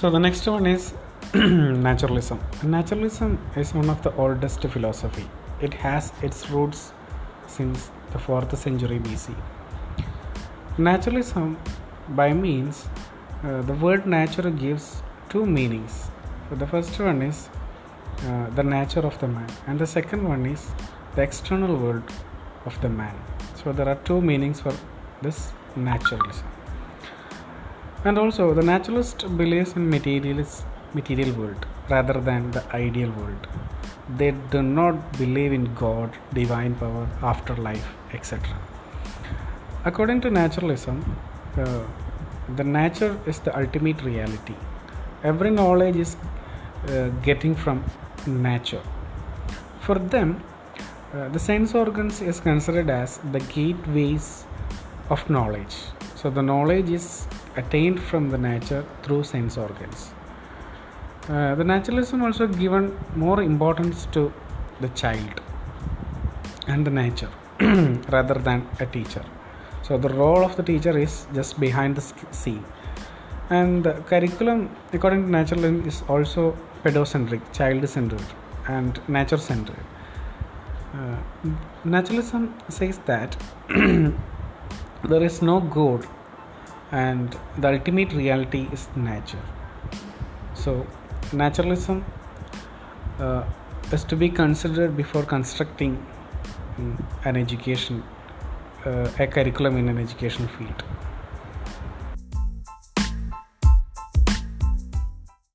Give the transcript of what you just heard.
So the next one is naturalism. Naturalism is one of the oldest philosophy. It has its roots since the 4th century BC. Naturalism by means uh, the word nature gives two meanings. So the first one is uh, the nature of the man and the second one is the external world of the man. So there are two meanings for this naturalism and also the naturalist believes in materialist material world rather than the ideal world. They do not believe in god divine power afterlife etc according to naturalism uh, the nature is the ultimate reality. Every knowledge is uh, getting from nature. For them uh, the sense organs is considered as the gateways of knowledge so the knowledge is attained from the nature through sense organs. Uh, the naturalism also given more importance to the child and the nature rather than a teacher. So the role of the teacher is just behind the scene. And the curriculum, according to naturalism, is also pedocentric, child-centered, and nature-centered. Uh, naturalism says that there is no God and the ultimate reality is nature. So, naturalism uh, is to be considered before constructing um, an education, uh, a curriculum in an education field.